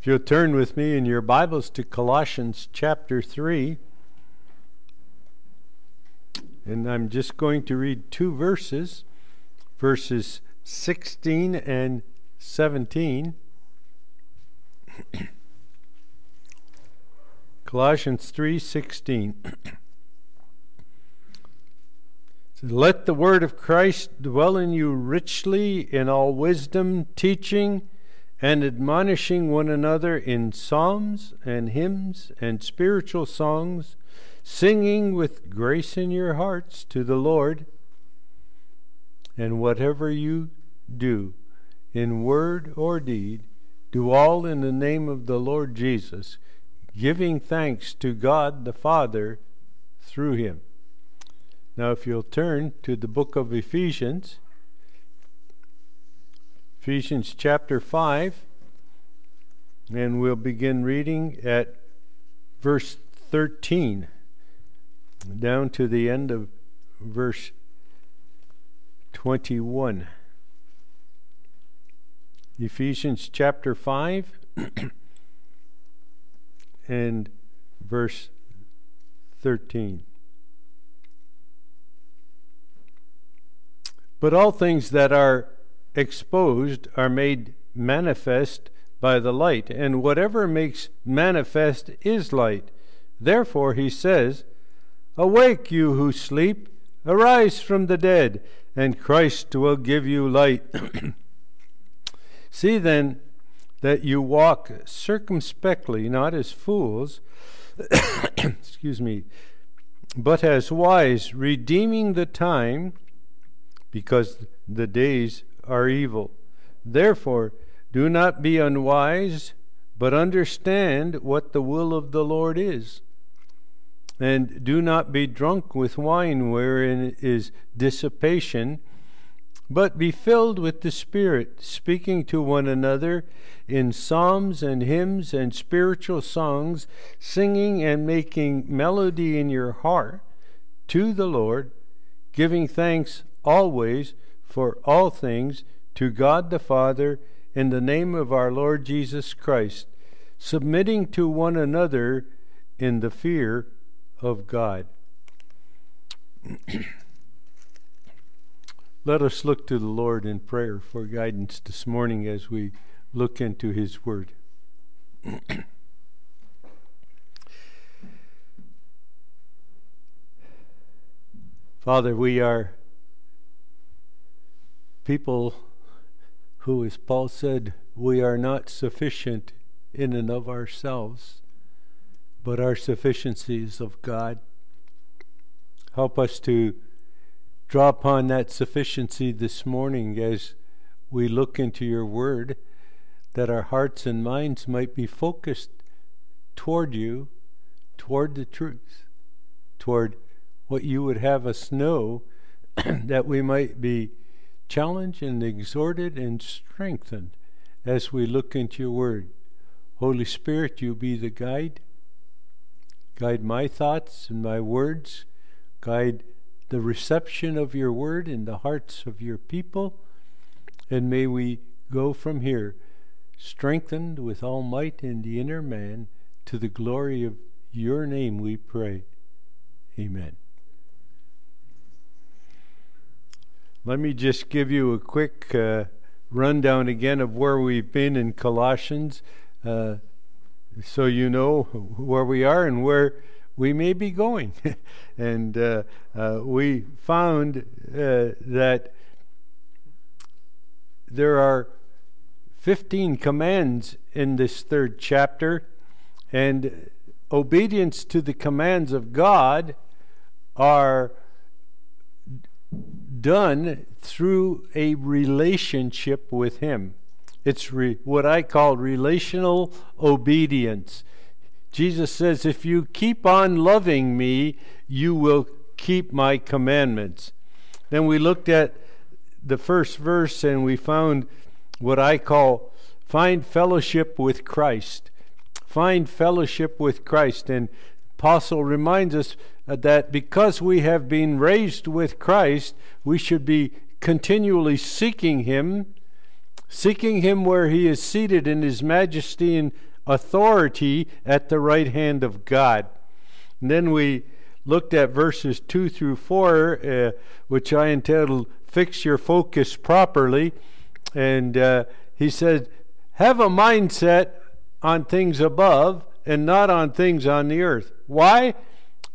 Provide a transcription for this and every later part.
If you'll turn with me in your Bibles to Colossians chapter 3, and I'm just going to read two verses, verses 16 and 17. Colossians 3:16 Let the word of Christ dwell in you richly in all wisdom, teaching and admonishing one another in psalms and hymns and spiritual songs, singing with grace in your hearts to the Lord. And whatever you do, in word or deed, do all in the name of the Lord Jesus, giving thanks to God the Father through him. Now, if you'll turn to the book of Ephesians, Ephesians chapter 5, and we'll begin reading at verse 13 down to the end of verse 21. Ephesians chapter 5 and verse 13. But all things that are exposed are made manifest by the light, and whatever makes manifest is light. Therefore, he says, Awake, you who sleep, arise from the dead, and Christ will give you light. See then that you walk circumspectly, not as fools, excuse me, but as wise, redeeming the time, because the days are evil. Therefore, do not be unwise, but understand what the will of the Lord is. And do not be drunk with wine wherein is dissipation, but be filled with the Spirit, speaking to one another in psalms and hymns and spiritual songs, singing and making melody in your heart to the Lord, giving thanks always for all things to God the Father in the name of our Lord Jesus Christ, submitting to one another in the fear of God. Let us look to the Lord in prayer for guidance this morning as we look into His Word. Father, we are people who, as Paul said, we are not sufficient in and of ourselves, but our sufficiency is of God. Help us to draw upon that sufficiency this morning as we look into your word, that our hearts and minds might be focused toward you, toward the truth, toward what you would have us know, that we might be challenged and exhorted and strengthened as we look into your word. Holy Spirit, you be the guide. Guide my thoughts and my words. Guide the reception of your word in the hearts of your people. And may we go from here strengthened with all might in the inner man to the glory of your name, we pray. Amen. Let me just give you a quick uh, rundown again of where we've been in Colossians uh, so you know where we are and where we may be going. and uh, uh, we found uh, that there are 15 commands in this third chapter, and obedience to the commands of God are done through a relationship with Him. It's re- what I call relational obedience. Jesus says, If you keep on loving me, you will keep my commandments. Then we looked at the first verse and we found what I call find fellowship with Christ. Find fellowship with Christ. And Apostle reminds us that because we have been raised with Christ, we should be continually seeking Him seeking him where he is seated in his majesty and authority at the right hand of God. And then we looked at verses 2 through 4, uh, which I entitled Fix Your Focus Properly. And uh, he said, Have a mindset on things above and not on things on the earth. Why?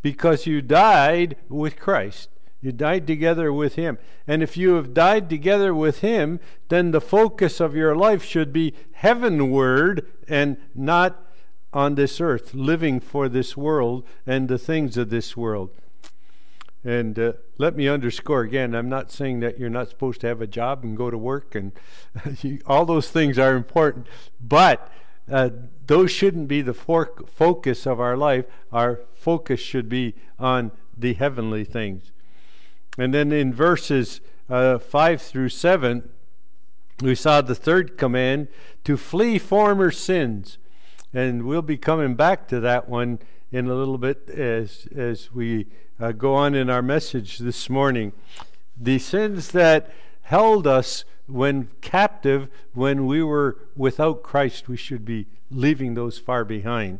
Because you died with Christ. You died together with Him. And if you have died together with Him, then the focus of your life should be heavenward and not on this earth, living for this world and the things of this world. And uh, let me underscore again I'm not saying that you're not supposed to have a job and go to work, and all those things are important, but uh, those shouldn't be the focus of our life. Our focus should be on the heavenly things. And then in verses uh, 5 through 7, we saw the third command to flee former sins. And we'll be coming back to that one in a little bit as, as we uh, go on in our message this morning. The sins that held us when captive, when we were without Christ, we should be leaving those far behind.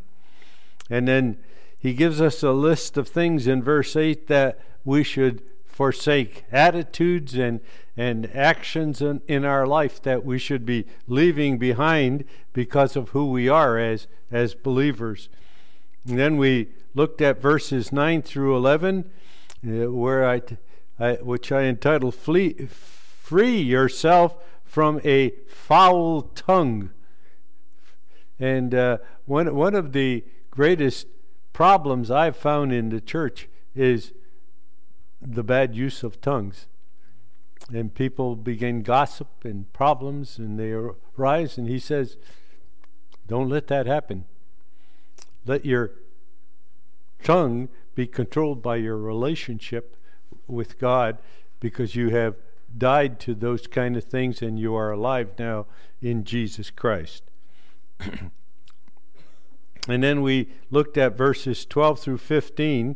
And then he gives us a list of things in verse 8 that we should forsake attitudes and, and actions in, in our life that we should be leaving behind because of who we are as, as believers. And then we looked at verses 9 through 11, uh, where I, I, which I entitled Flee, Free Yourself from a Foul Tongue. And uh, one, one of the greatest problems I've found in the church is the bad use of tongues. And people begin gossip and problems, and they arise. And he says, Don't let that happen. Let your tongue be controlled by your relationship with God because you have died to those kind of things and you are alive now in Jesus Christ. and then we looked at verses 12 through 15,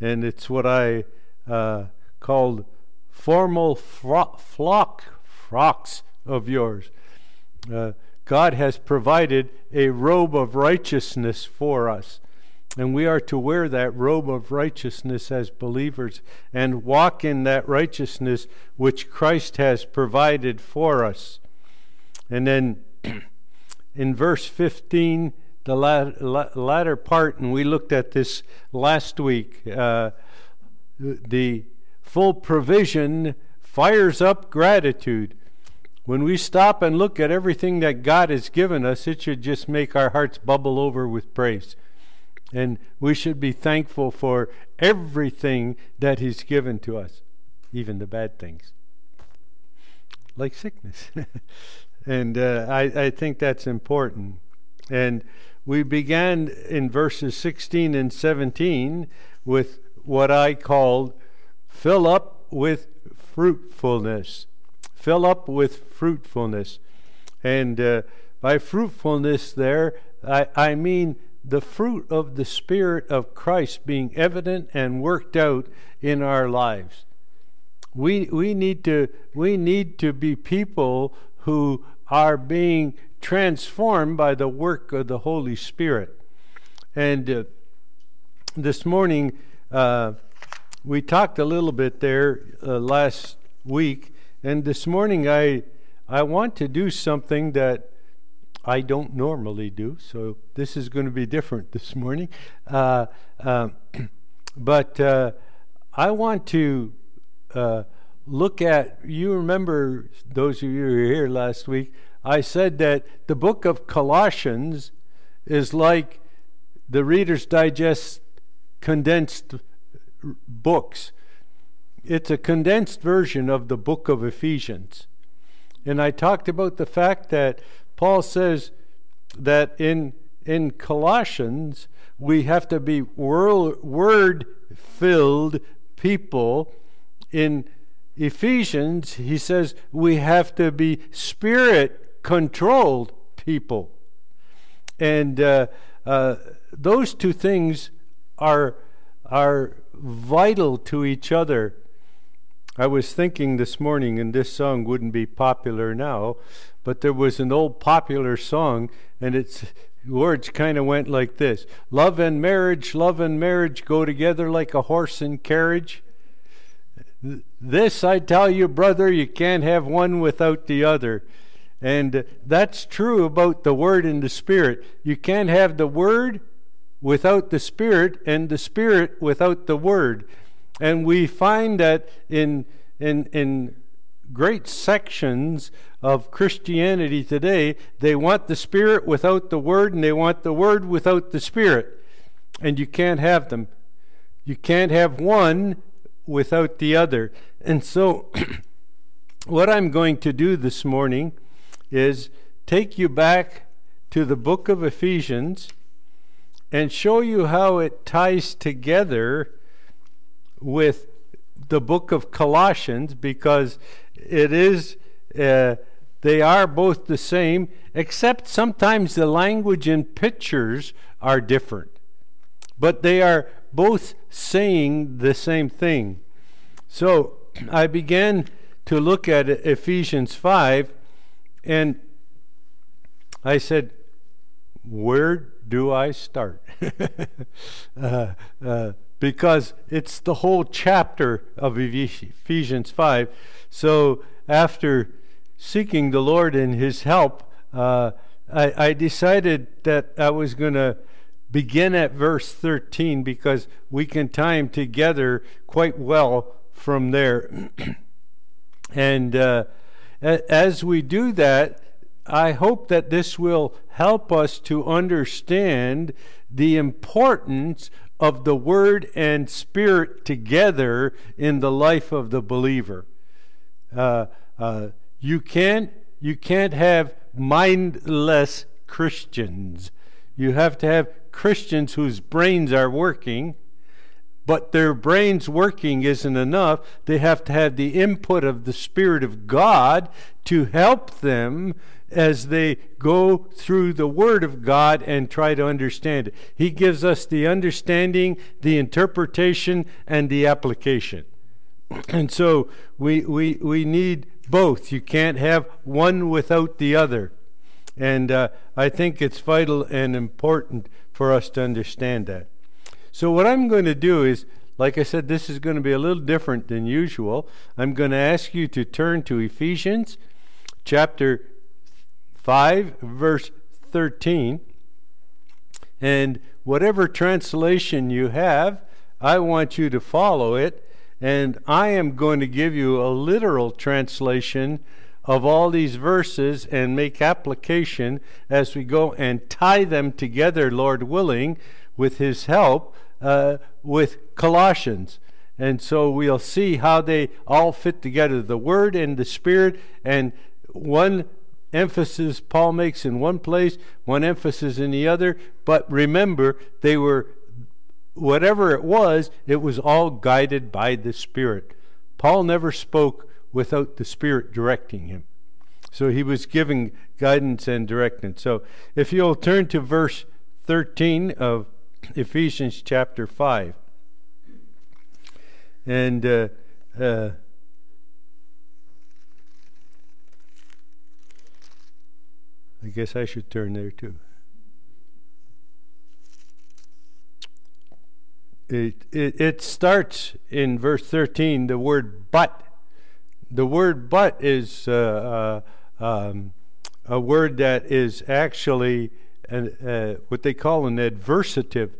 and it's what I uh, called formal fro- flock frocks of yours. Uh, God has provided a robe of righteousness for us. And we are to wear that robe of righteousness as believers and walk in that righteousness which Christ has provided for us. And then in verse 15, the latter part, and we looked at this last week, uh, the full provision fires up gratitude. When we stop and look at everything that God has given us, it should just make our hearts bubble over with praise. And we should be thankful for everything that He's given to us, even the bad things, like sickness. and uh, I, I think that's important. And we began in verses 16 and 17 with what I called fill up with fruitfulness. Fill up with fruitfulness. And uh, by fruitfulness, there, I, I mean the fruit of the Spirit of Christ being evident and worked out in our lives. We, we, need to, we need to be people who are being transformed by the work of the Holy Spirit. And uh, this morning, uh, we talked a little bit there uh, last week, and this morning I I want to do something that I don't normally do, so this is going to be different this morning. Uh, um, but uh, I want to uh, look at. You remember those of you who were here last week. I said that the book of Colossians is like the Reader's Digest condensed books. It's a condensed version of the book of Ephesians. And I talked about the fact that Paul says that in, in Colossians, we have to be word filled people. In Ephesians, he says we have to be spirit controlled people. And uh, uh, those two things are, are vital to each other. I was thinking this morning, and this song wouldn't be popular now, but there was an old popular song, and its words kind of went like this Love and marriage, love and marriage go together like a horse and carriage. This, I tell you, brother, you can't have one without the other. And that's true about the Word and the Spirit. You can't have the Word without the Spirit, and the Spirit without the Word. And we find that in, in, in great sections of Christianity today, they want the Spirit without the Word, and they want the Word without the Spirit. And you can't have them. You can't have one without the other. And so, what I'm going to do this morning is take you back to the book of Ephesians and show you how it ties together with the book of Colossians because it is, uh, they are both the same, except sometimes the language and pictures are different. But they are both saying the same thing. So I began to look at Ephesians 5, and I said, Where do I start? uh, uh, because it's the whole chapter of Ephesians 5. So after seeking the Lord and His help, uh, I, I, decided that I was going to begin at verse 13 because we can them together quite well from there. and uh, as we do that, I hope that this will help us to understand the importance of the Word and Spirit together in the life of the believer. Uh, uh, you can't you can't have mindless Christians. You have to have Christians whose brains are working, but their brains working isn't enough. They have to have the input of the Spirit of God to help them as they go through the Word of God and try to understand it. He gives us the understanding, the interpretation, and the application. And so we, we, we need both. You can't have one without the other. And uh, I think it's vital and important for us to understand that. So, what I'm going to do is, like I said, this is going to be a little different than usual. I'm going to ask you to turn to Ephesians chapter 5, verse 13. And whatever translation you have, I want you to follow it. And I am going to give you a literal translation of all these verses and make application as we go and tie them together, Lord willing, with His help, uh, with Colossians. And so we'll see how they all fit together the Word and the Spirit, and one emphasis Paul makes in one place, one emphasis in the other. But remember, they were, whatever it was, it was all guided by the Spirit. Paul never spoke without the Spirit directing him. So he was giving guidance and direction. So if you'll turn to verse 13 of Ephesians chapter 5. And uh, uh, I guess I should turn there too. It, it, it starts in verse 13, the word but. The word but is uh, uh, um, a word that is actually an, uh, what they call an adversative.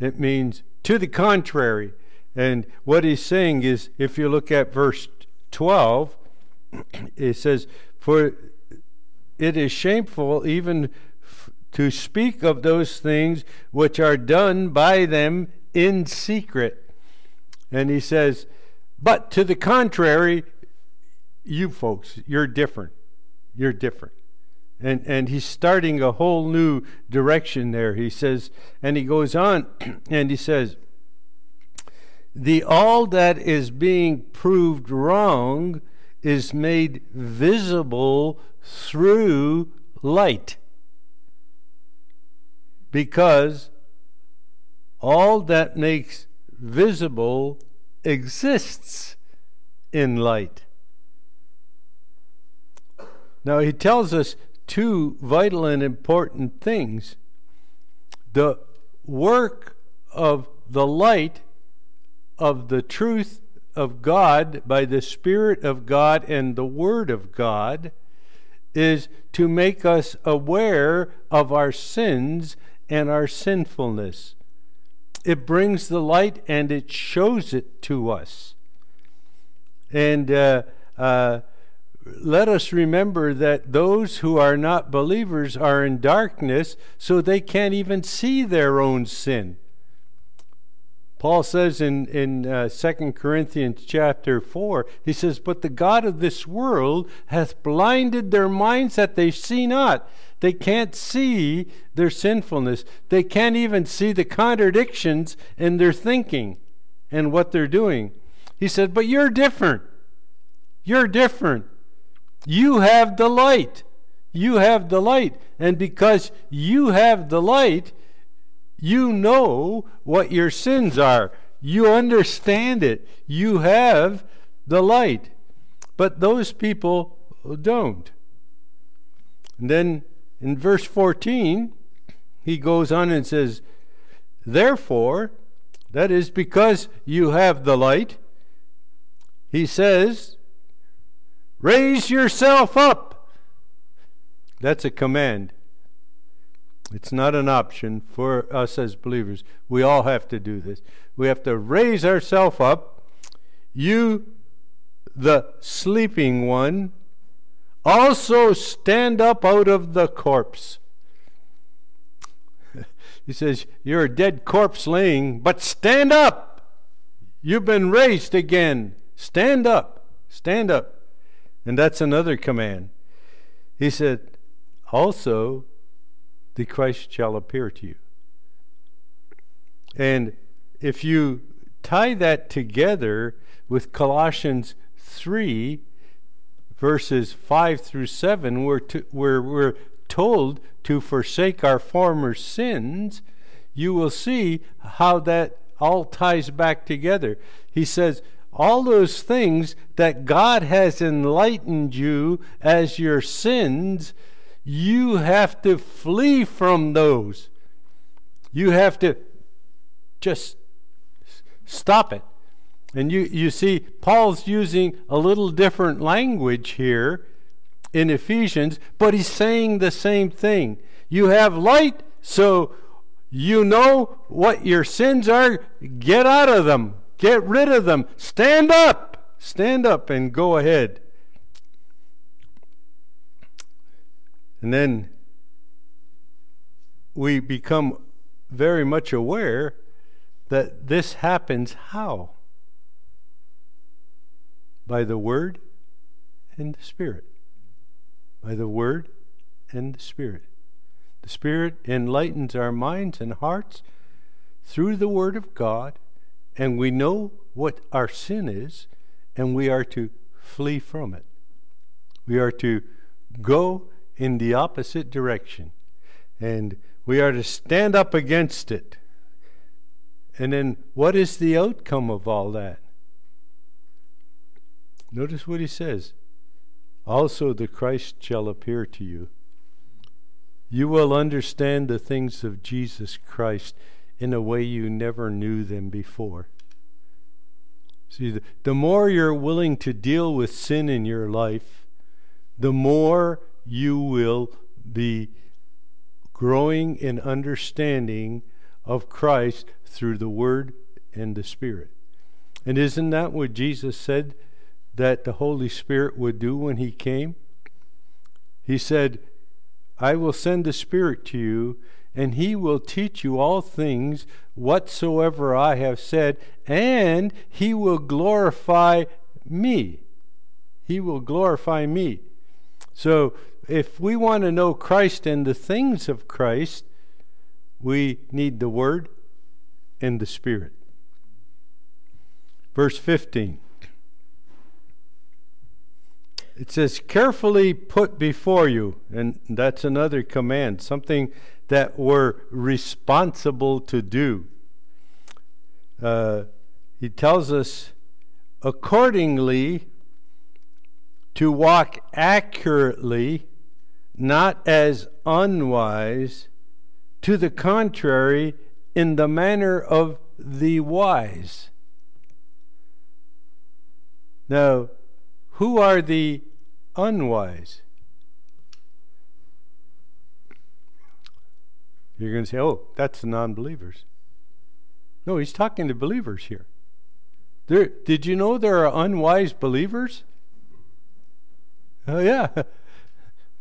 It means to the contrary. And what he's saying is, if you look at verse 12, it says, For it is shameful even f- to speak of those things which are done by them in secret. And he says, but to the contrary, you folks, you're different. You're different. And, and he's starting a whole new direction there. He says, and he goes on and he says, the all that is being proved wrong is made visible through light. Because all that makes visible exists in light. Now, he tells us two vital and important things. The work of the light of the truth of God by the Spirit of God and the Word of God is to make us aware of our sins and our sinfulness. It brings the light and it shows it to us. And uh, uh, let us remember that those who are not believers are in darkness, so they can't even see their own sin. Paul says in, in uh, 2 Corinthians chapter 4, he says, But the God of this world hath blinded their minds that they see not. They can't see their sinfulness. They can't even see the contradictions in their thinking and what they're doing. He said, But you're different. You're different. You have the light. You have the light. And because you have the light, you know what your sins are. You understand it. You have the light. But those people don't. And then in verse 14, he goes on and says, Therefore, that is because you have the light, he says, Raise yourself up. That's a command. It's not an option for us as believers. We all have to do this. We have to raise ourselves up. You, the sleeping one, also stand up out of the corpse. he says, You're a dead corpse laying, but stand up. You've been raised again. Stand up. Stand up. And that's another command. He said, Also, the Christ shall appear to you. And if you tie that together with Colossians 3, verses 5 through 7, we're, to, we're, we're told to forsake our former sins, you will see how that all ties back together. He says, all those things that God has enlightened you as your sins, you have to flee from those. You have to just stop it. And you, you see, Paul's using a little different language here in Ephesians, but he's saying the same thing. You have light, so you know what your sins are. Get out of them, get rid of them. Stand up, stand up, and go ahead. And then we become very much aware that this happens how? By the Word and the Spirit. By the Word and the Spirit. The Spirit enlightens our minds and hearts through the Word of God, and we know what our sin is, and we are to flee from it. We are to go in the opposite direction. And we are to stand up against it. And then, what is the outcome of all that? Notice what he says. Also, the Christ shall appear to you. You will understand the things of Jesus Christ in a way you never knew them before. See, the, the more you're willing to deal with sin in your life, the more you will be growing in understanding of Christ through the Word and the Spirit. And isn't that what Jesus said that the Holy Spirit would do when He came? He said, I will send the Spirit to you, and He will teach you all things whatsoever I have said, and He will glorify me. He will glorify me. So if we want to know Christ and the things of Christ, we need the Word and the Spirit. Verse 15. It says, carefully put before you, and that's another command, something that we're responsible to do. Uh, he tells us accordingly to walk accurately, not as unwise, to the contrary, in the manner of the wise. Now, who are the unwise? You're going to say, oh, that's the non believers. No, he's talking to believers here. There, did you know there are unwise believers? Oh, yeah.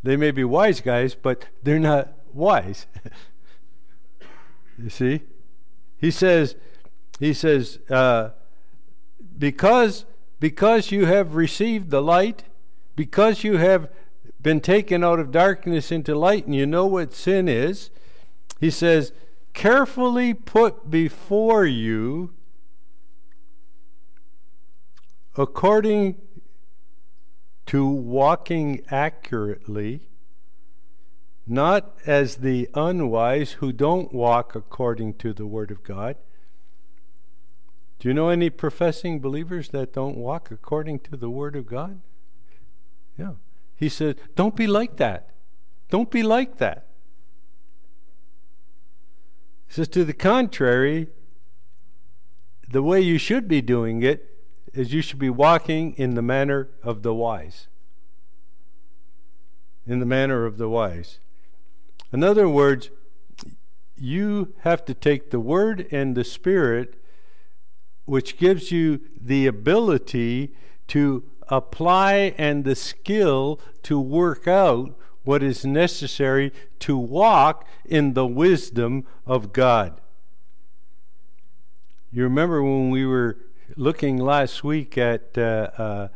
They may be wise guys, but they're not wise. you see? He says, he says, uh, because, because you have received the light, because you have been taken out of darkness into light and you know what sin is, he says, carefully put before you according to walking accurately, not as the unwise who don't walk according to the Word of God. Do you know any professing believers that don't walk according to the Word of God? Yeah. He said, don't be like that. Don't be like that. He says, to the contrary, the way you should be doing it is you should be walking in the manner of the wise. In the manner of the wise. In other words, you have to take the Word and the Spirit, which gives you the ability to apply and the skill to work out what is necessary to walk in the wisdom of God. You remember when we were looking last week at uh, uh,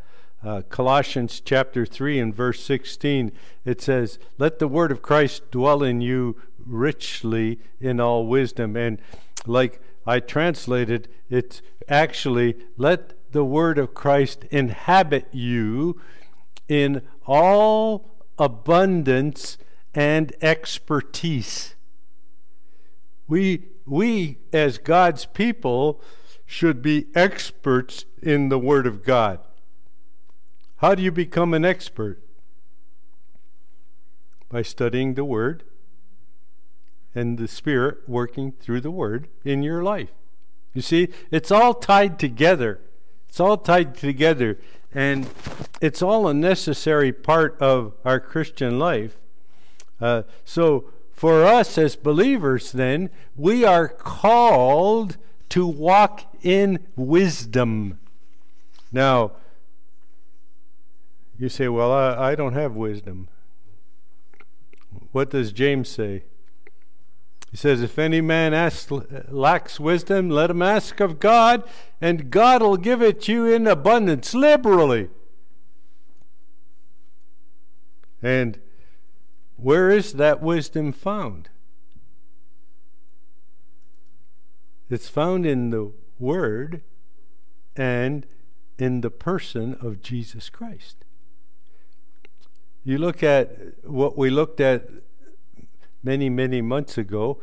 uh, Colossians chapter 3 and verse 16, it says, Let the word of Christ dwell in you richly in all wisdom. And like I translated, it's actually, let the word of Christ inhabit you in all abundance and expertise. We, we as God's people, should be experts in the Word of God. How do you become an expert? By studying the Word and the Spirit working through the Word in your life. You see, it's all tied together. It's all tied together. And it's all a necessary part of our Christian life. Uh, so, for us as believers, then, we are called to walk in wisdom. Now, you say, Well, I, I don't have wisdom. What does James say? He says, If any man asks, lacks wisdom, let him ask of God, and God will give it you in abundance, liberally. And where is that wisdom found? It's found in the Word and in the person of Jesus Christ. You look at what we looked at many, many months ago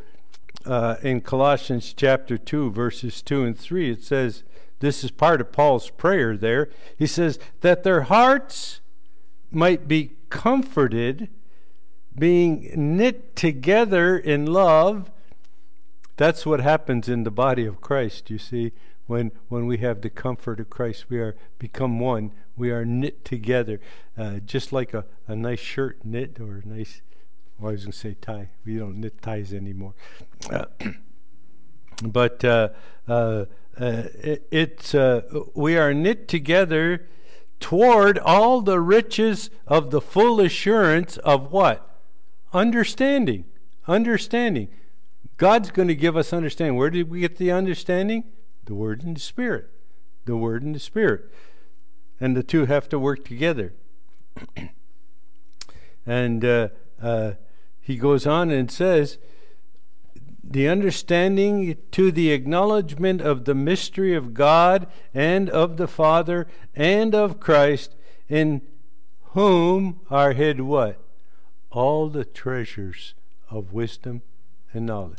uh, in Colossians chapter 2, verses 2 and 3. It says, this is part of Paul's prayer there. He says, that their hearts might be comforted, being knit together in love that's what happens in the body of Christ, you see. When, when we have the comfort of Christ, we are become one. We are knit together, uh, just like a, a nice shirt knit or a nice, well, I was going to say tie. We don't knit ties anymore. Uh, but uh, uh, uh it, it's, uh, we are knit together toward all the riches of the full assurance of what? Understanding. Understanding. God's going to give us understanding. Where did we get the understanding? The Word and the Spirit. The Word and the Spirit. And the two have to work together. and uh, uh, he goes on and says, the understanding to the acknowledgement of the mystery of God and of the Father and of Christ, in whom are hid what? All the treasures of wisdom and knowledge.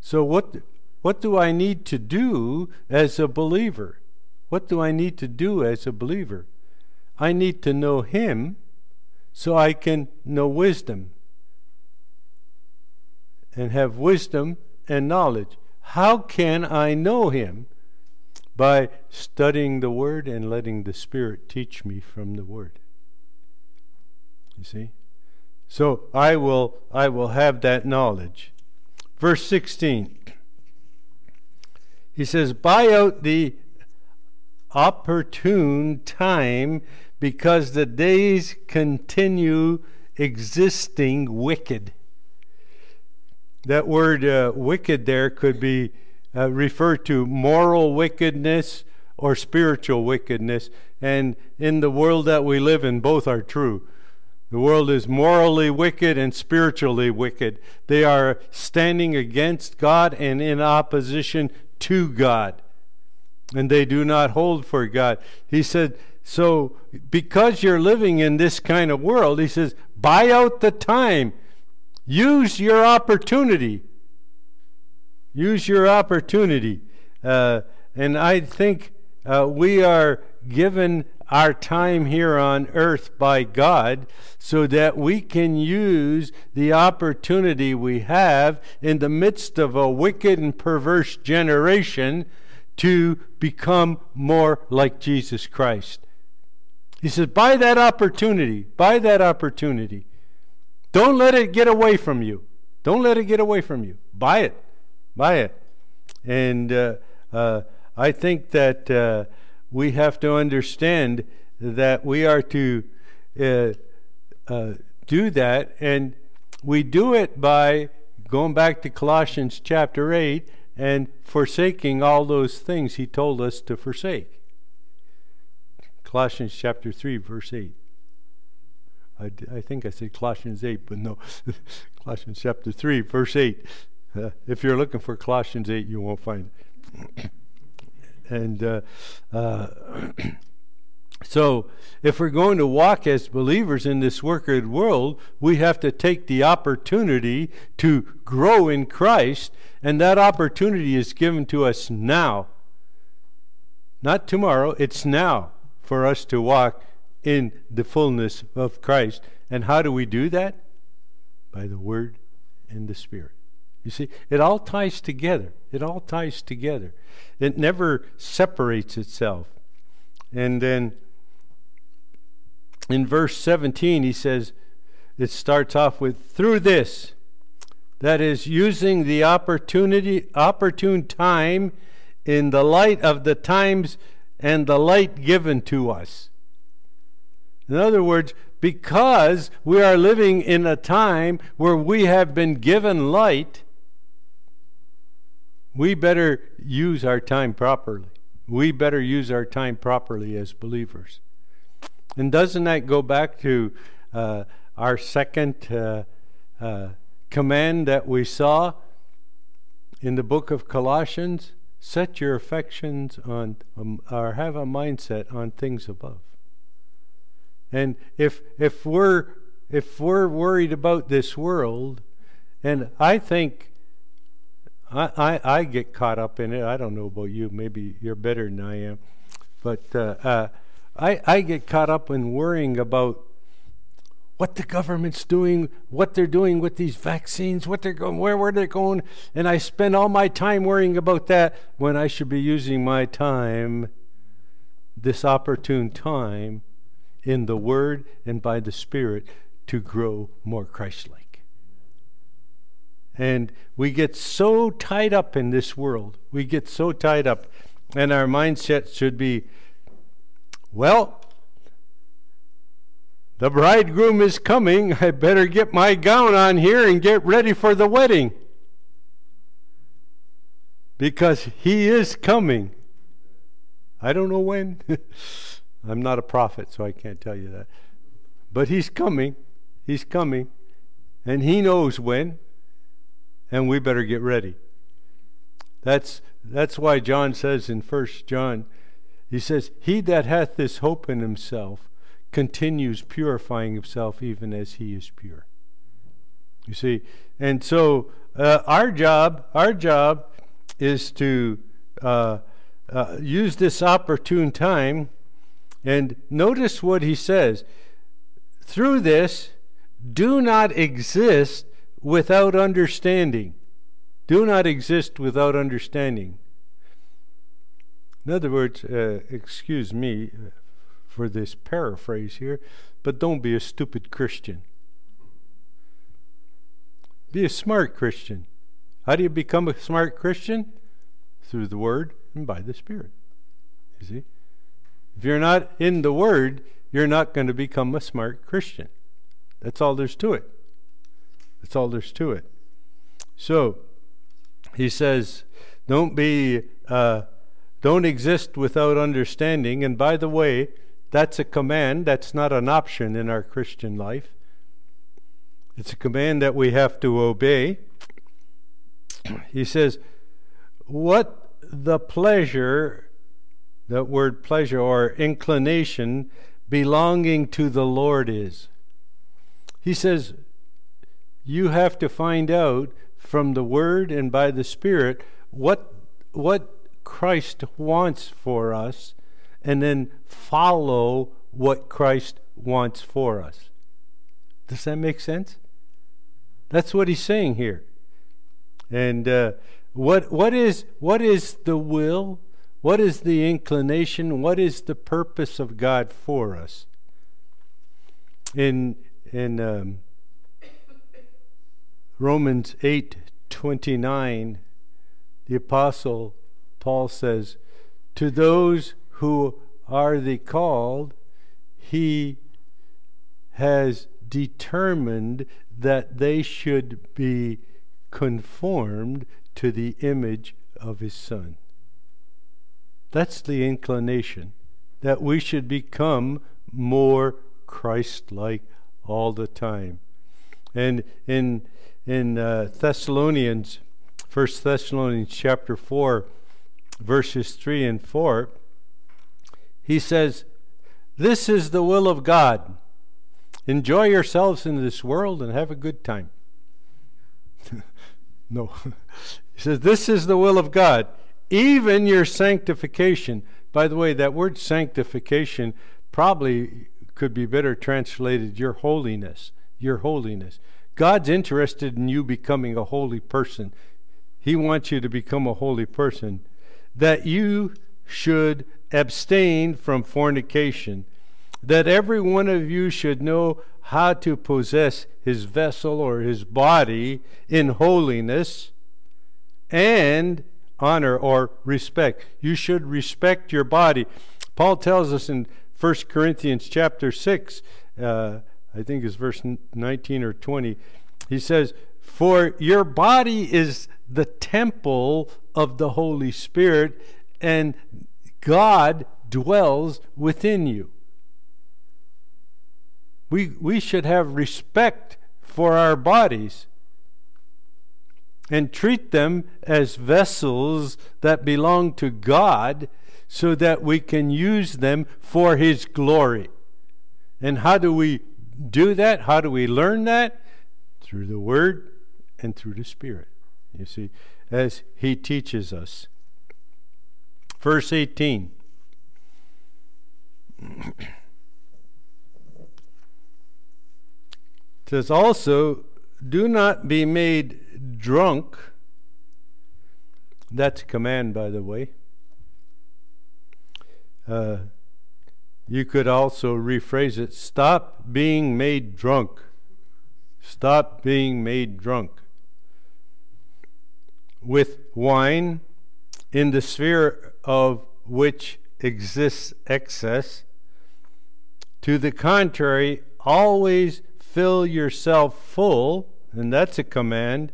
So what what do I need to do as a believer? what do I need to do as a believer? I need to know Him so I can know wisdom and have wisdom and knowledge. How can I know Him? By studying the Word and letting the Spirit teach me from the Word. You see? So I will I will have that knowledge. Verse 16. He says, Buy out the opportune time because the days continue existing wicked. That word uh, wicked there could be uh, referred to moral wickedness or spiritual wickedness. And in the world that we live in, both are true. The world is morally wicked and spiritually wicked. They are standing against God and in opposition to God. And they do not hold for God. He said, So, because you're living in this kind of world, he says, buy out the time. Use your opportunity. Use your opportunity. Uh, and I think uh, we are given our time here on earth by God so that we can use the opportunity we have in the midst of a wicked and perverse generation to become more like Jesus Christ. He says, Buy that opportunity. Buy that opportunity. Don't let it get away from you. Don't let it get away from you. Buy it. Buy it. And uh, uh, I think that. Uh, we have to understand that we are to uh, uh, do that, and we do it by going back to Colossians chapter 8 and forsaking all those things he told us to forsake. Colossians chapter 3, verse 8. I, think I said Colossians 8, but no. Colossians chapter 3, verse 8. Uh, if you're looking for Colossians 8, you won't find it. And uh, uh, so, if we're going to walk as believers in this wicked world, we have to take the opportunity to grow in Christ, and that opportunity is given to us now. Not tomorrow, it's now for us to walk in the fullness of Christ. And how do we do that? By the Word and the Spirit. You see, it all ties together. It all ties together. It never separates itself. And then in verse 17, he says, it starts off with, through this, that is, using the opportunity, opportune time in the light of the times and the light given to us. In other words, because we are living in a time where we have been given light, we better use our time properly. We better use our time properly as believers. And doesn't that go back to uh, our second uh, uh, command that we saw in the book of Colossians? Set your affections on, um, or have a mindset on things above. And if if we're if we're worried about this world, and I think I, I, I get caught up in it. I don't know about you. Maybe you're better than I am. But uh, uh, I, I get caught up in worrying about what the government's doing, what they're doing with these vaccines, what they're going, where, where they're going, and I spend all my time worrying about that when I should be using my time, this opportune time, in the Word and by the Spirit to grow more Christ-like. And we get so tied up in this world. We get so tied up. And our mindset should be well, the bridegroom is coming. I better get my gown on here and get ready for the wedding. Because he is coming. I don't know when. I'm not a prophet, so I can't tell you that. But he's coming. He's coming. And he knows when and we better get ready. That's, that's why John says in First John, he says, He that hath this hope in himself continues purifying himself even as he is pure. You see, and so uh, our job, our job is to uh, uh, use this opportune time and notice what he says. Through this, do not exist without understanding. Do not exist without understanding. In other words, uh, excuse me for this paraphrase here, but don't be a stupid Christian. Be a smart Christian. How do you become a smart Christian? Through the Word and by the Spirit. You see? If you're not in the Word, you're not going to become a smart Christian. That's all there's to it. That's all there's to it. So, he says, don't be, uh, don't exist without understanding. And by the way, that's a command. That's not an option in our Christian life. It's a command that we have to obey. He says, What the pleasure, that word pleasure or inclination, belonging to the Lord is. He says, You have to find out from the Word and by the Spirit what, what Christ wants for us, and then follow what Christ wants for us. Does that make sense? That's what he's saying here. And uh, what what is what is the will? What is the inclination? What is the purpose of God for us? In in um, Romans eight twenty nine, the apostle Paul says, "To those who are the called, he has determined that they should be conformed to the image of his Son. That's the inclination, that we should become more Christ like all the time. And in, in uh, Thessalonians, 1 Thessalonians chapter 4, verses 3 and 4, he says, This is the will of God Enjoy yourselves in this world and have a good time. no. he says, This is the will of God, even your sanctification. By the way, that word sanctification probably could be better translated your holiness. Your holiness. God's interested in you becoming a holy person. He wants you to become a holy person. That you should abstain from fornication that every one of you should know how to possess his vessel or his body in holiness and honor or respect. You should respect your body. Paul tells us in 1 Corinthians chapter 6, uh, I think it's verse 19 or 20, he says, For your body is the temple of the Holy Spirit, and God dwells within you. We, we should have respect for our bodies and treat them as vessels that belong to God so that we can use them for His glory. And how do we do that? How do we learn that? Through the Word and through the Spirit. You see, as He teaches us. Verse 18. says also, do not be made drunk. That's a command, by the way. Uh, you could also rephrase it stop being made drunk. Stop being made drunk. With wine, in the sphere of which exists excess. To the contrary, always fill yourself full, and that's a command,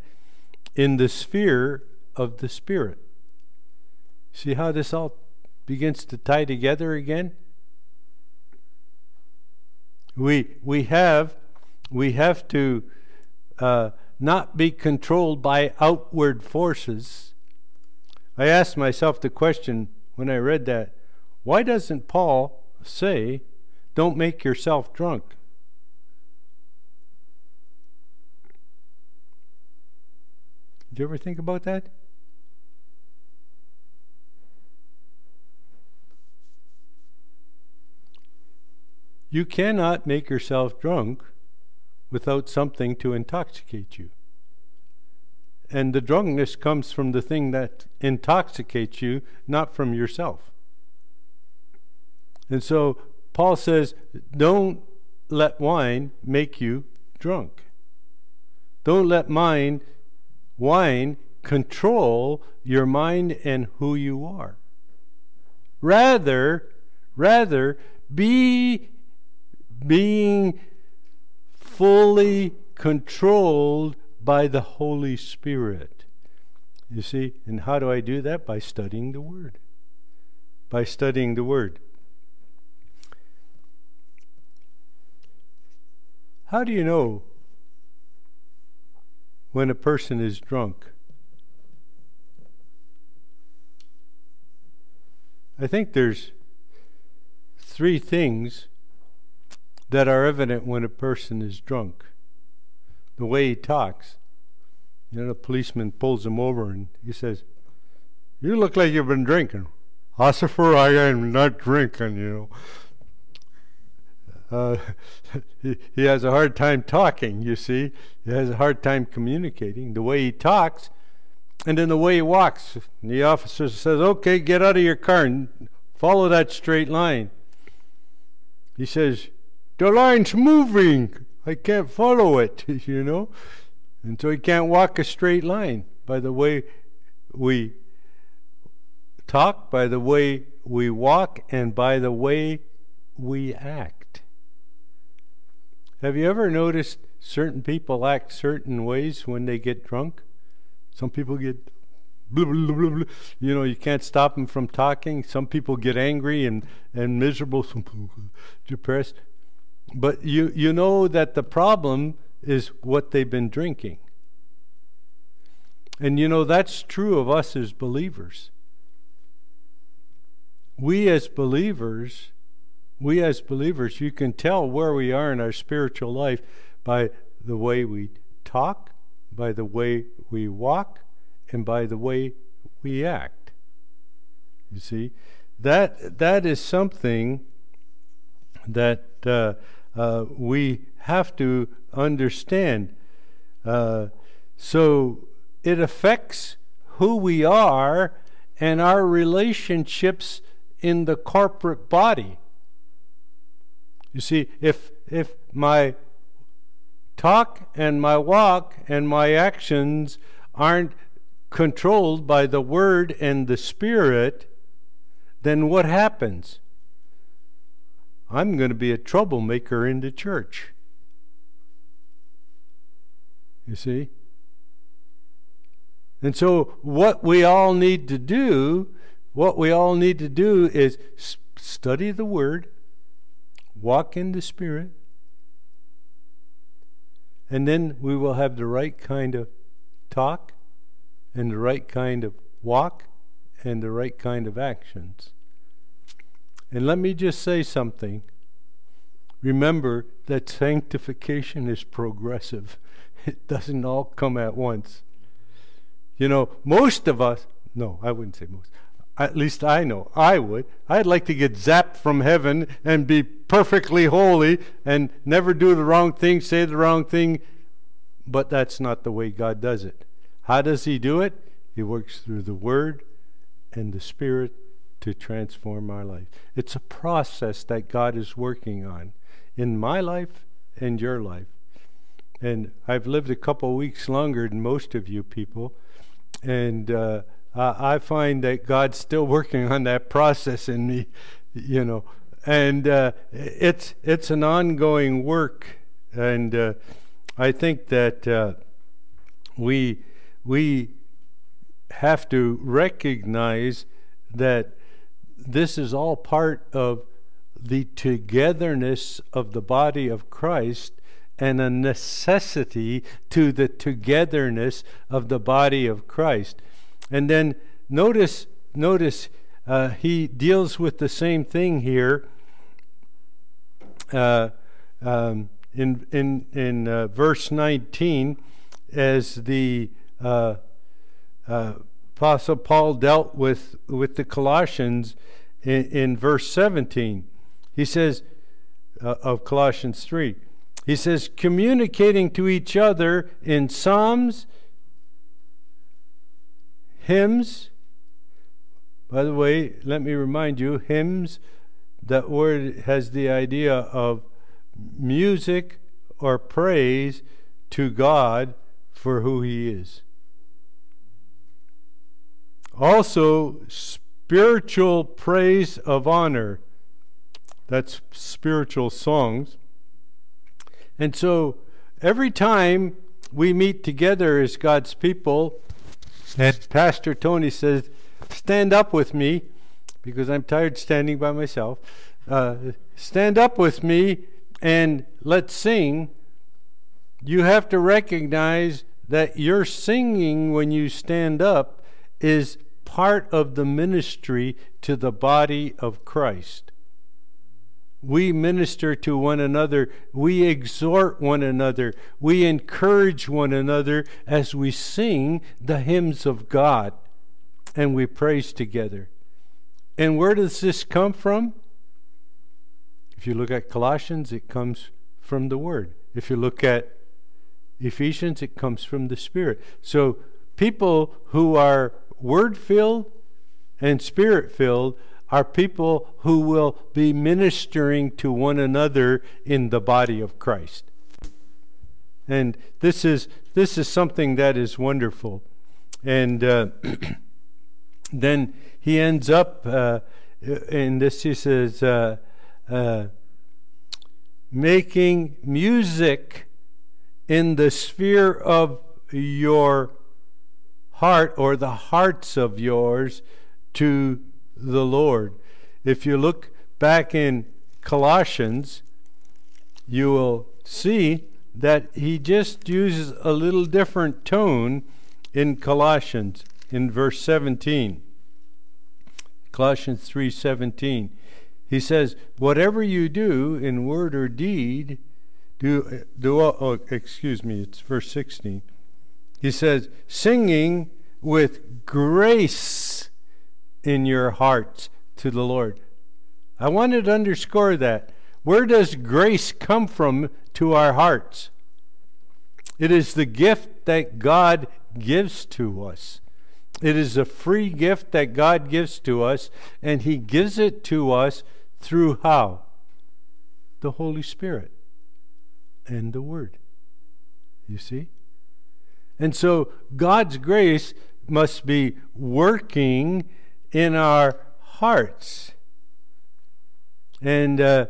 in the sphere of the Spirit. See how this all begins to tie together again? We, we have we have to uh, not be controlled by outward forces. I asked myself the question when I read that why doesn't Paul say, don't make yourself drunk? Did you ever think about that? You cannot make yourself drunk without something to intoxicate you. And the drunkenness comes from the thing that intoxicates you, not from yourself. And so Paul says, don't let wine make you drunk. Don't let mine, wine control your mind and who you are. Rather, rather be being fully controlled by the Holy Spirit. You see, and how do I do that? By studying the Word. By studying the Word. How do you know when a person is drunk? I think there's three things that are evident when a person is drunk. The way he talks. You know, the policeman pulls him over and he says, You look like you've been drinking. Ossifer, I am not drinking, you know. Uh, he, he has a hard time talking, you see. He has a hard time communicating. The way he talks and then the way he walks. the officer says, Okay, get out of your car and follow that straight line. He says, The line's moving. I can't follow it, you know. And so he can't walk a straight line by the way we talk, by the way we walk, and by the way we act. Have you ever noticed certain people act certain ways when they get drunk? Some people get Blah, blah, blah, you know, you can't stop them from talking. Some people get angry and, and miserable, some depressed. But you, you know that the problem is what they've been drinking. And you know, that's true of us as believers. We as believers, we as believers, you can tell where we are in our spiritual life by the way we talk, by the way we walk, and by the way we act. You see, that that is something that uh, uh, we have to understand. Uh, so it affects who we are and our relationships in the corporate body. You see, if if my talk and my walk and my actions aren't controlled by the Word and the Spirit, then what happens? I'm going to be a troublemaker in the church. You see? And so, what we all need to do, what we all need to do is study the Word, walk in the Spirit, and then we will have the right kind of talk and the right kind of walk and the right kind of actions. And let me just say something. Remember that sanctification is progressive, it doesn't all come at once. You know, most of us, no, I wouldn't say most, at least I know, I would. I'd like to get zapped from heaven and be perfectly holy and never do the wrong thing, say the wrong thing, but that's not the way God does it. How does He do it? He works through the Word and the Spirit to transform our life. It's a process that God is working on in my life and your life. And I've lived a couple weeks longer than most of you people, and uh, I find that God's still working on that process in me, you know. And uh, it's it's an ongoing work, and uh, I think that uh, we we have to recognize that this is all part of the togetherness of the body of Christ and a necessity to the togetherness of the body of Christ. And then notice, notice uh, he deals with the same thing here uh, um, in in in uh, verse 19 as the uh, uh, Apostle Paul dealt with, with the Colossians in, in verse 17. He says, uh, of Colossians 3. He says, communicating to each other in psalms, hymns. By the way, let me remind you, hymns, that word has the idea of music or praise to God for who He is. Also, spiritual praise of honor. That's spiritual songs. And so, every time we meet together as God's people, and Pastor Tony says, Stand up with me, because I'm tired standing by myself. Uh, stand up with me and let's sing. You have to recognize that your singing when you stand up is part of the ministry to the body of Christ. We minister to one another. We exhort one another. We encourage one another as we sing the hymns of God and we praise together. And where does this come from? If you look at Colossians, it comes from the Word. If you look at Ephesians, it comes from the Spirit. So people who are Word filled and Spirit filled are people who will be ministering to one another in the body of Christ. And this is this is something that is wonderful. And uh, then he ends up uh, in this. He says. Uh, uh, making music in the sphere of your heart or the hearts of yours to the Lord. If you look back in Colossians, you will see that he just uses a little different tone in Colossians in verse 17. Colossians 3:17. He says, whatever you do in word or deed, do, do oh, excuse me, it's verse 16. He says, singing with grace in your hearts to the Lord. I wanted to underscore that. Where does grace come from to our hearts? It is the gift that God gives to us. It is a free gift that God gives to us, and He gives it to us through how? The Holy Spirit and the Word. You see? And so God's grace must be working in our hearts. And uh,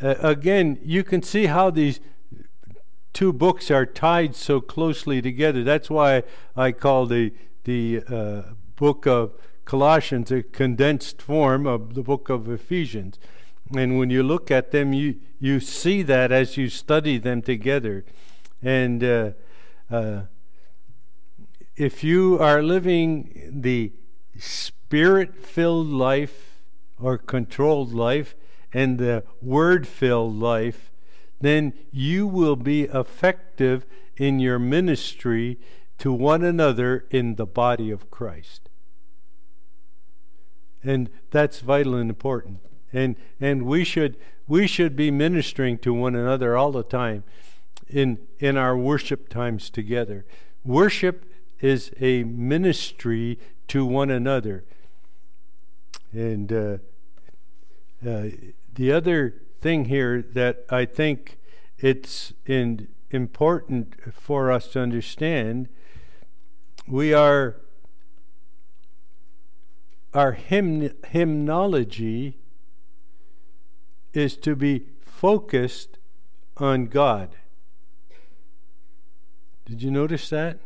uh, again, you can see how these two books are tied so closely together. That's why I call the the uh, book of Colossians a condensed form of the book of Ephesians. And when you look at them, you, you see that as you study them together. And uh, uh, if you are living the spirit filled life or controlled life and the word filled life, then you will be effective in your ministry to one another in the body of Christ. And that's vital and important. And and we should we should be ministering to one another all the time in in our worship times together. Worship is a ministry to one another. And uh, uh, the other thing here that I think it's in, important for us to understand, we are our hymn, hymnology is to be focused on God. Did you notice that?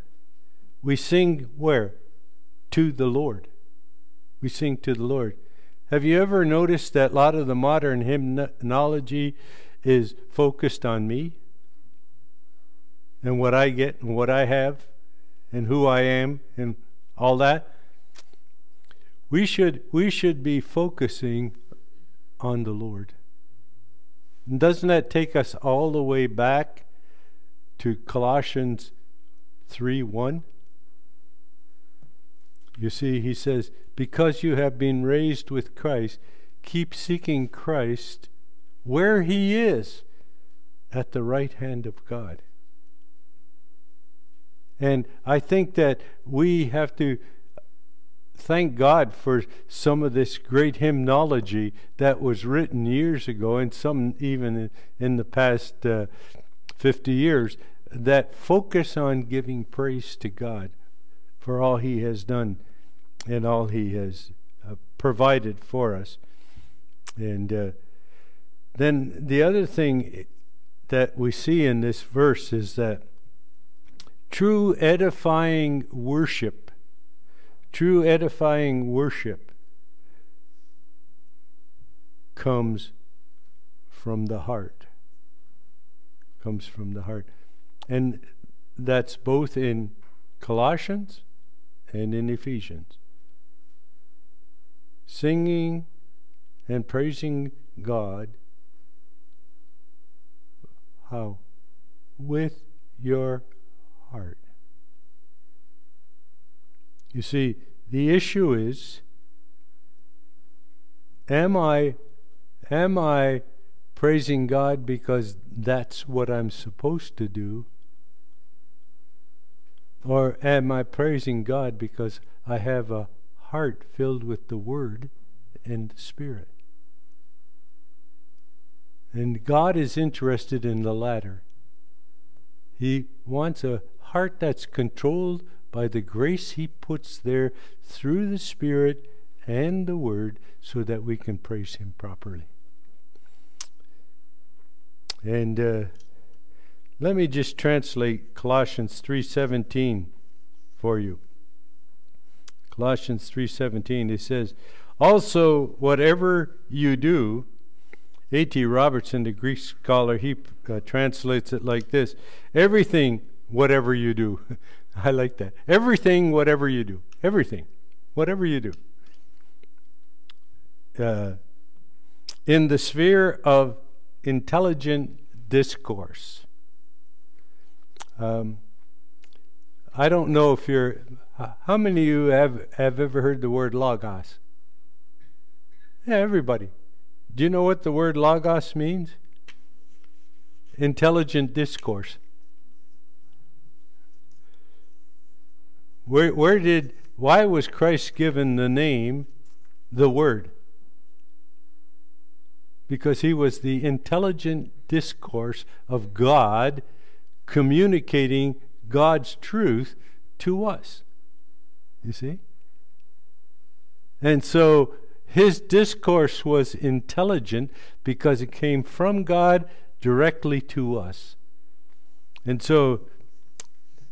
We sing where? To the Lord. We sing to the Lord. Have you ever noticed that a lot of the modern hymnology is focused on me and what I get and what I have and who I am and all that? We should we should be focusing on the Lord. Doesn't that take us all the way back to Colossians 3 1? You see, he says, Because you have been raised with Christ, keep seeking Christ where he is at the right hand of God. And I think that we have to thank God for some of this great hymnology that was written years ago, and some even in the past uh, 50 years, that focus on giving praise to God for all He has done and all He has uh, provided for us. And uh, then the other thing that we see in this verse is that true edifying worship, true edifying worship comes from the heart. Comes from the heart. And that's both in Colossians and in Ephesians. Singing and praising God. How? With your heart. You see, the issue is am I am I praising God because that's what I'm supposed to do? Or am I praising God because I have a heart filled with the Word and Spirit? And God is interested in the latter. He wants a heart that's controlled by the grace He puts there through the Spirit and the Word so that we can praise Him properly. And uh, let me just translate Colossians 3:17 for you. Colossians 3:17 it says, "Also whatever you do, A.T. Robertson, the Greek scholar, he uh, translates it like this Everything, whatever you do. I like that. Everything, whatever you do. Everything, whatever you do. Uh, in the sphere of intelligent discourse. Um, I don't know if you're. How many of you have, have ever heard the word logos? Yeah, everybody. Do you know what the word logos means? Intelligent discourse. Where, where did, why was Christ given the name, the Word? Because he was the intelligent discourse of God communicating God's truth to us. You see? And so his discourse was intelligent because it came from God directly to us. And so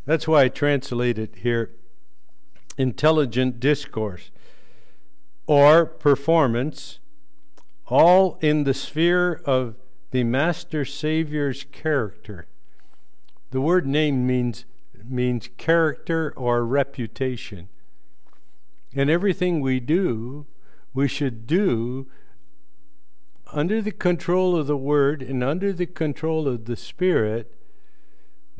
that's why I translate it here intelligent discourse or performance, all in the sphere of the Master Savior's character. The word name means, means character or reputation. And everything we do, we should do under the control of the Word and under the control of the Spirit.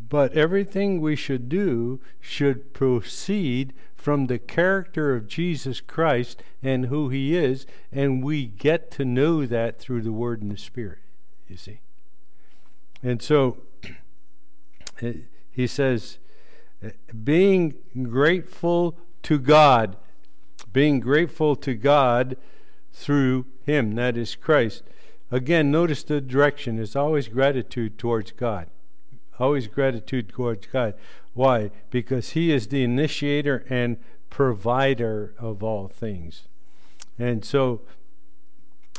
But everything we should do should proceed from the character of Jesus Christ and who He is, and we get to know that through the Word and the Spirit, you see. And so he says, being grateful to God, being grateful to God through Him, that is Christ. Again, notice the direction is always gratitude towards God. Always gratitude towards God. Why? Because He is the initiator and provider of all things. And so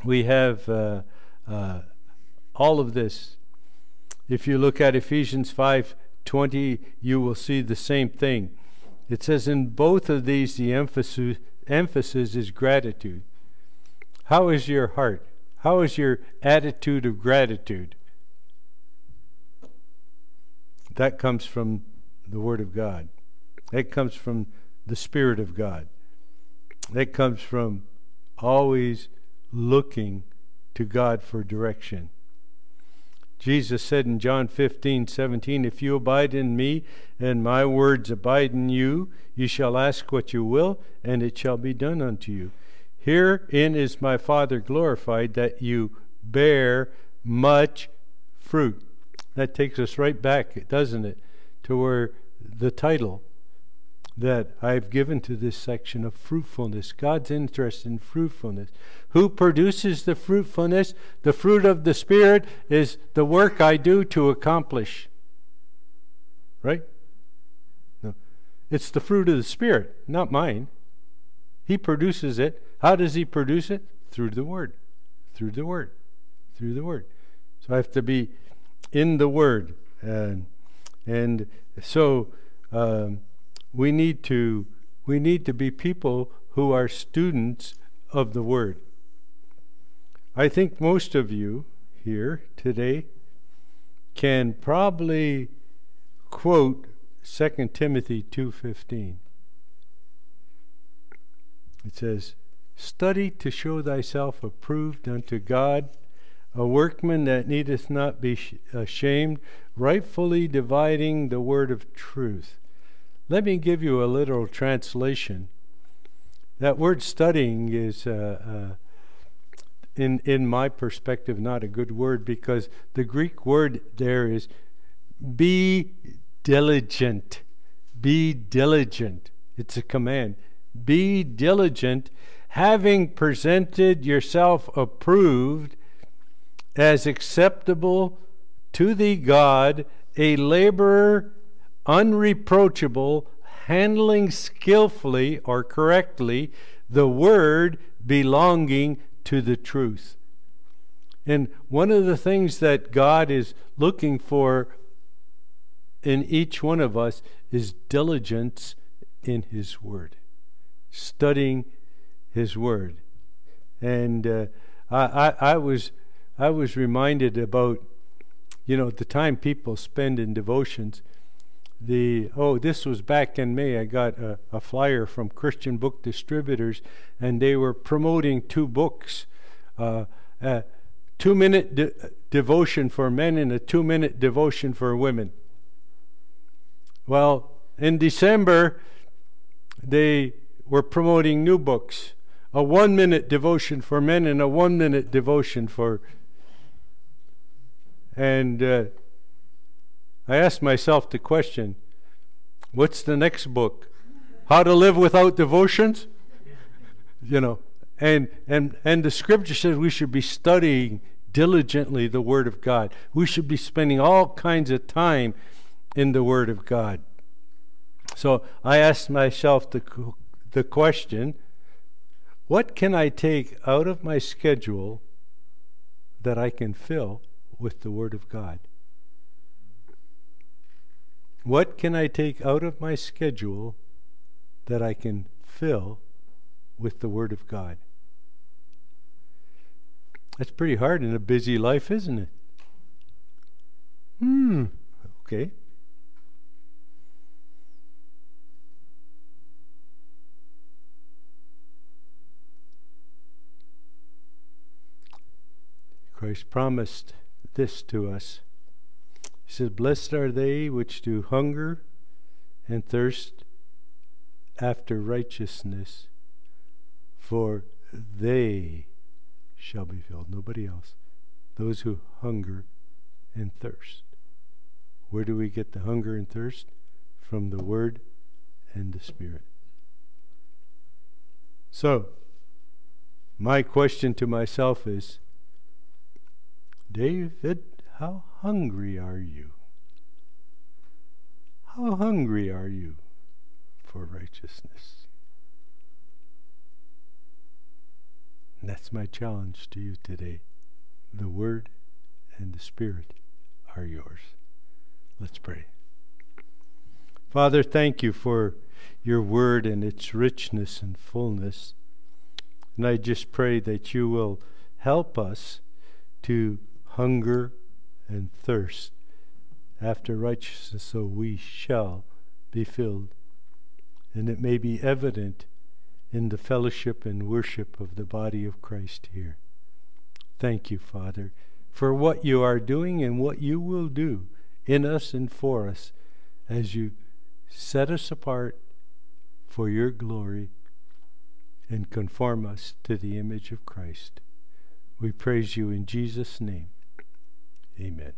we have uh, uh, all of this if you look at Ephesians 5:20, you will see the same thing. It says in both of these the emphasis emphasis is gratitude. How is your heart? How is your attitude of gratitude? That comes from the Word of God. That comes from the Spirit of God. That comes from always looking to God for direction. Jesus said in John 15, 17, If you abide in me and my words abide in you, you shall ask what you will, and it shall be done unto you. Herein is my Father glorified, that you bear much fruit. That takes us right back, doesn't it, to where the title that I've given to this section of fruitfulness. God's interest in fruitfulness. Who produces the fruitfulness? The fruit of the Spirit is the work I do to accomplish. Right? No. It's the fruit of the Spirit, not mine. He produces it. How does He produce it? Through the Word. Through the Word. Through the Word. So I have to be in the Word. And, and so. Um, we need to we need to be people who are students of the word. I think most of you here today can probably quote 2 Timothy 2:15. It says, "Study to show thyself approved unto God, a workman that needeth not be ashamed, rightfully dividing the word of truth." Let me give you a literal translation. That word studying is, uh, uh, in, in my perspective, not a good word because the Greek word there is be diligent. Be diligent. It's a command. Be diligent, having presented yourself approved as acceptable to thee, God, a laborer unreproachable, handling skillfully or correctly the word belonging to the truth. And one of the things that God is looking for in each one of us is diligence in His Word, studying His Word. And uh, I, I, I, was I was reminded about, you know, the time people spend in devotions the oh this was back in may i got a, a, flyer from christian book distributors and they were promoting two books uh, a two minute de- devotion for men and a two minute devotion for women. Well in december they were promoting new books a one minute devotion for men and a one minute devotion for and uh, I asked myself the question what's the next book? How to Live Without Devotions? you know, and, and, and the scripture says we should be studying diligently the Word of God. We should be spending all kinds of time in the Word of God. So I asked myself the, the question what can I take out of my schedule that I can fill with the Word of God? What can I take out of my schedule that I can fill with the Word of God? That's pretty hard in a busy life, isn't it? Hmm, okay. Christ promised this to us he says, Blessed are they which do hunger and thirst after righteousness, for they shall be filled. Nobody else. Those who hunger and thirst. Where do we get the hunger and thirst? From the Word and the Spirit. So, my question to myself is David, how hungry are you? How hungry are you for righteousness? And that's my challenge to you today. The Word and the Spirit are yours. Let's pray. Father, thank you for your Word and its richness and fullness. And I just pray that you will help us to hunger and thirst after righteousness, so we shall be filled. And it may be evident in the fellowship and worship of the body of Christ here. Thank you, Father, for what you are doing and what you will do in us and for us as you set us apart for your glory and conform us to the image of Christ. We praise you in Jesus' name. Amen.